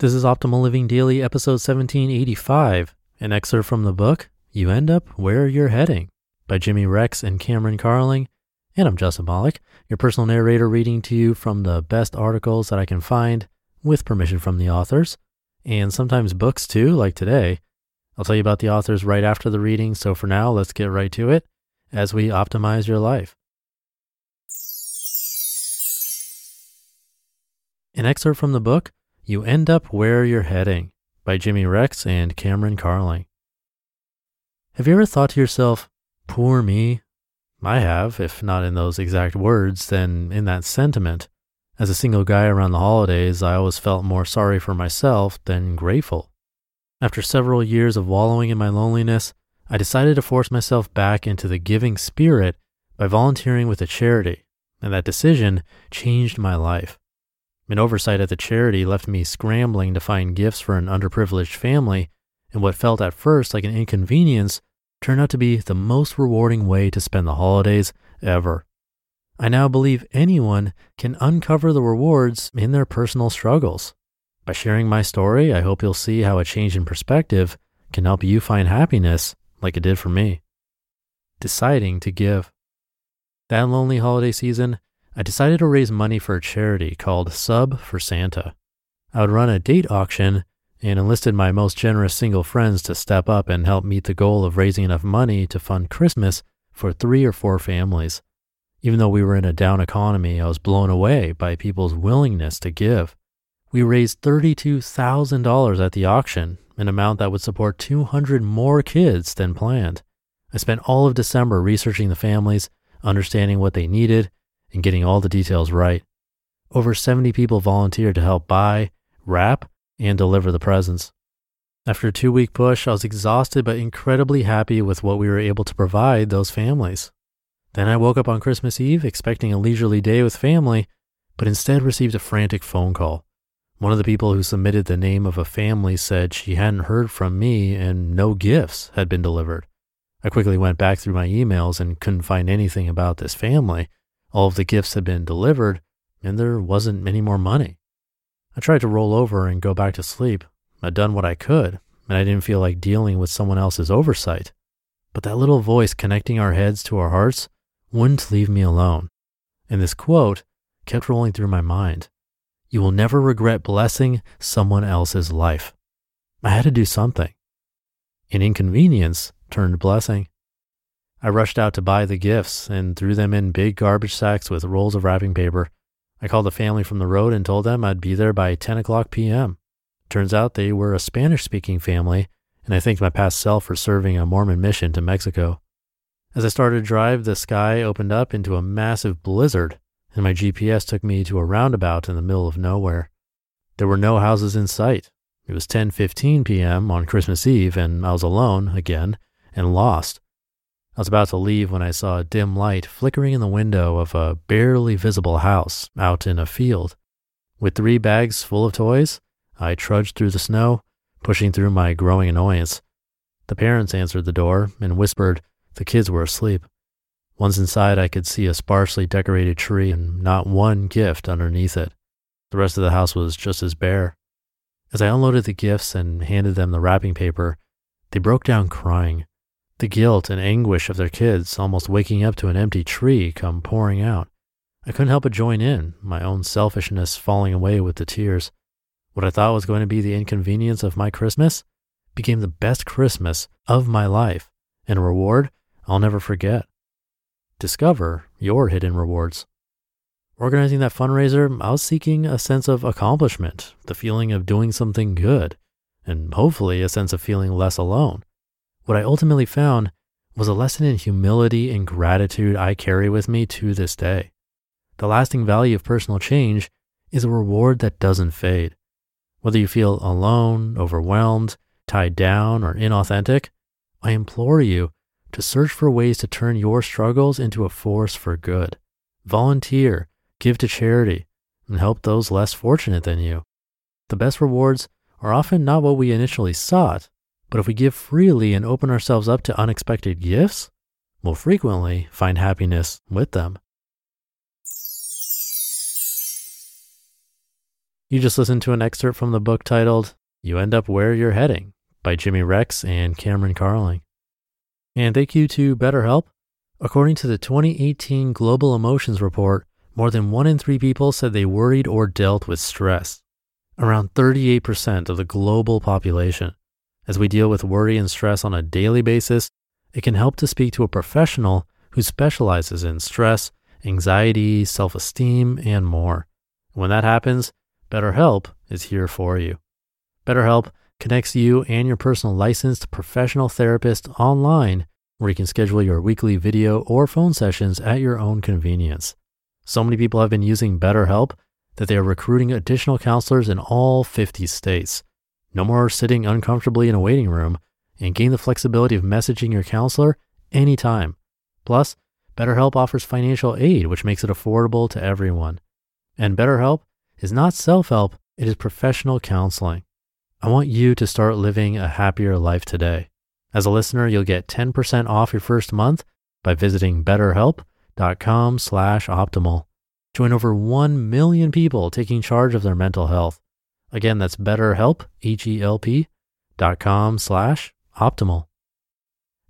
This is Optimal Living Daily, episode 1785, an excerpt from the book You End Up Where You're Heading by Jimmy Rex and Cameron Carling. And I'm Justin Malik, your personal narrator, reading to you from the best articles that I can find with permission from the authors, and sometimes books too, like today. I'll tell you about the authors right after the reading, so for now, let's get right to it as we optimize your life. An excerpt from the book You End Up Where You're Heading by Jimmy Rex and Cameron Carling. Have you ever thought to yourself, poor me? I have, if not in those exact words, then in that sentiment. As a single guy around the holidays, I always felt more sorry for myself than grateful. After several years of wallowing in my loneliness, I decided to force myself back into the giving spirit by volunteering with a charity, and that decision changed my life. An oversight at the charity left me scrambling to find gifts for an underprivileged family, and what felt at first like an inconvenience turned out to be the most rewarding way to spend the holidays ever. I now believe anyone can uncover the rewards in their personal struggles. By sharing my story, I hope you'll see how a change in perspective can help you find happiness like it did for me. Deciding to give. That lonely holiday season, I decided to raise money for a charity called Sub for Santa. I would run a date auction and enlisted my most generous single friends to step up and help meet the goal of raising enough money to fund Christmas for three or four families. Even though we were in a down economy, I was blown away by people's willingness to give. We raised $32,000 at the auction, an amount that would support 200 more kids than planned. I spent all of December researching the families, understanding what they needed, and getting all the details right. Over 70 people volunteered to help buy, wrap, and deliver the presents. After a two week push, I was exhausted but incredibly happy with what we were able to provide those families. Then I woke up on Christmas Eve expecting a leisurely day with family, but instead received a frantic phone call. One of the people who submitted the name of a family said she hadn't heard from me and no gifts had been delivered. I quickly went back through my emails and couldn't find anything about this family. All of the gifts had been delivered, and there wasn't any more money. I tried to roll over and go back to sleep. I'd done what I could, and I didn't feel like dealing with someone else's oversight. But that little voice connecting our heads to our hearts wouldn't leave me alone. And this quote kept rolling through my mind You will never regret blessing someone else's life. I had to do something. An inconvenience turned blessing. I rushed out to buy the gifts and threw them in big garbage sacks with rolls of wrapping paper. I called the family from the road and told them I'd be there by 10 o'clock p.m. Turns out they were a Spanish speaking family, and I thanked my past self for serving a Mormon mission to Mexico. As I started to drive, the sky opened up into a massive blizzard, and my GPS took me to a roundabout in the middle of nowhere. There were no houses in sight. It was 10:15 p.m. on Christmas Eve, and I was alone again and lost. I was about to leave when I saw a dim light flickering in the window of a barely visible house out in a field. With three bags full of toys, I trudged through the snow, pushing through my growing annoyance. The parents answered the door and whispered the kids were asleep. Once inside, I could see a sparsely decorated tree and not one gift underneath it. The rest of the house was just as bare. As I unloaded the gifts and handed them the wrapping paper, they broke down crying. The guilt and anguish of their kids almost waking up to an empty tree come pouring out. I couldn't help but join in, my own selfishness falling away with the tears. What I thought was going to be the inconvenience of my Christmas became the best Christmas of my life, and a reward I'll never forget. Discover your hidden rewards. Organizing that fundraiser, I was seeking a sense of accomplishment, the feeling of doing something good, and hopefully a sense of feeling less alone. What I ultimately found was a lesson in humility and gratitude I carry with me to this day. The lasting value of personal change is a reward that doesn't fade. Whether you feel alone, overwhelmed, tied down, or inauthentic, I implore you to search for ways to turn your struggles into a force for good. Volunteer, give to charity, and help those less fortunate than you. The best rewards are often not what we initially sought, but if we give freely and open ourselves up to unexpected gifts, we'll frequently find happiness with them. You just listened to an excerpt from the book titled You End Up Where You're Heading by Jimmy Rex and Cameron Carling. And thank you to BetterHelp. According to the 2018 Global Emotions Report, more than one in three people said they worried or dealt with stress. Around 38% of the global population. As we deal with worry and stress on a daily basis, it can help to speak to a professional who specializes in stress, anxiety, self esteem, and more. When that happens, BetterHelp is here for you. BetterHelp connects you and your personal licensed professional therapist online where you can schedule your weekly video or phone sessions at your own convenience. So many people have been using BetterHelp that they are recruiting additional counselors in all 50 states. No more sitting uncomfortably in a waiting room and gain the flexibility of messaging your counselor anytime. Plus, BetterHelp offers financial aid, which makes it affordable to everyone. And BetterHelp is not self help, it is professional counseling. I want you to start living a happier life today. As a listener, you'll get 10% off your first month by visiting betterhelp.com slash optimal. Join over 1 million people taking charge of their mental health. Again, that's betterhelp, H-E-L-P dot com slash optimal.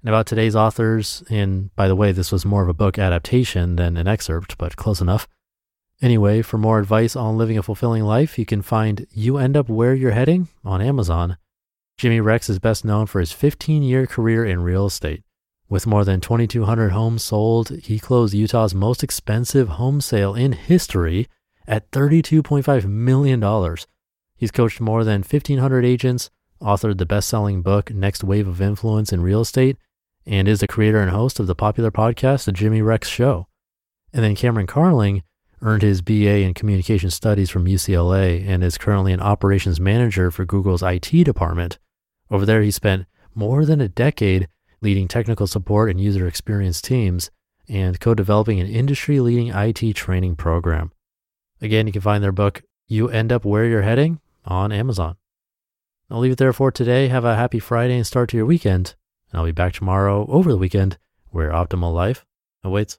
And about today's authors, and by the way, this was more of a book adaptation than an excerpt, but close enough. Anyway, for more advice on living a fulfilling life, you can find You End Up Where You're Heading on Amazon. Jimmy Rex is best known for his 15 year career in real estate. With more than 2,200 homes sold, he closed Utah's most expensive home sale in history at $32.5 million. He's coached more than 1,500 agents, authored the best selling book, Next Wave of Influence in Real Estate, and is the creator and host of the popular podcast, The Jimmy Rex Show. And then Cameron Carling earned his BA in Communication Studies from UCLA and is currently an operations manager for Google's IT department. Over there, he spent more than a decade leading technical support and user experience teams and co developing an industry leading IT training program. Again, you can find their book, You End Up Where You're Heading, on Amazon. I'll leave it there for today. Have a happy Friday and start to your weekend. And I'll be back tomorrow over the weekend where optimal life awaits.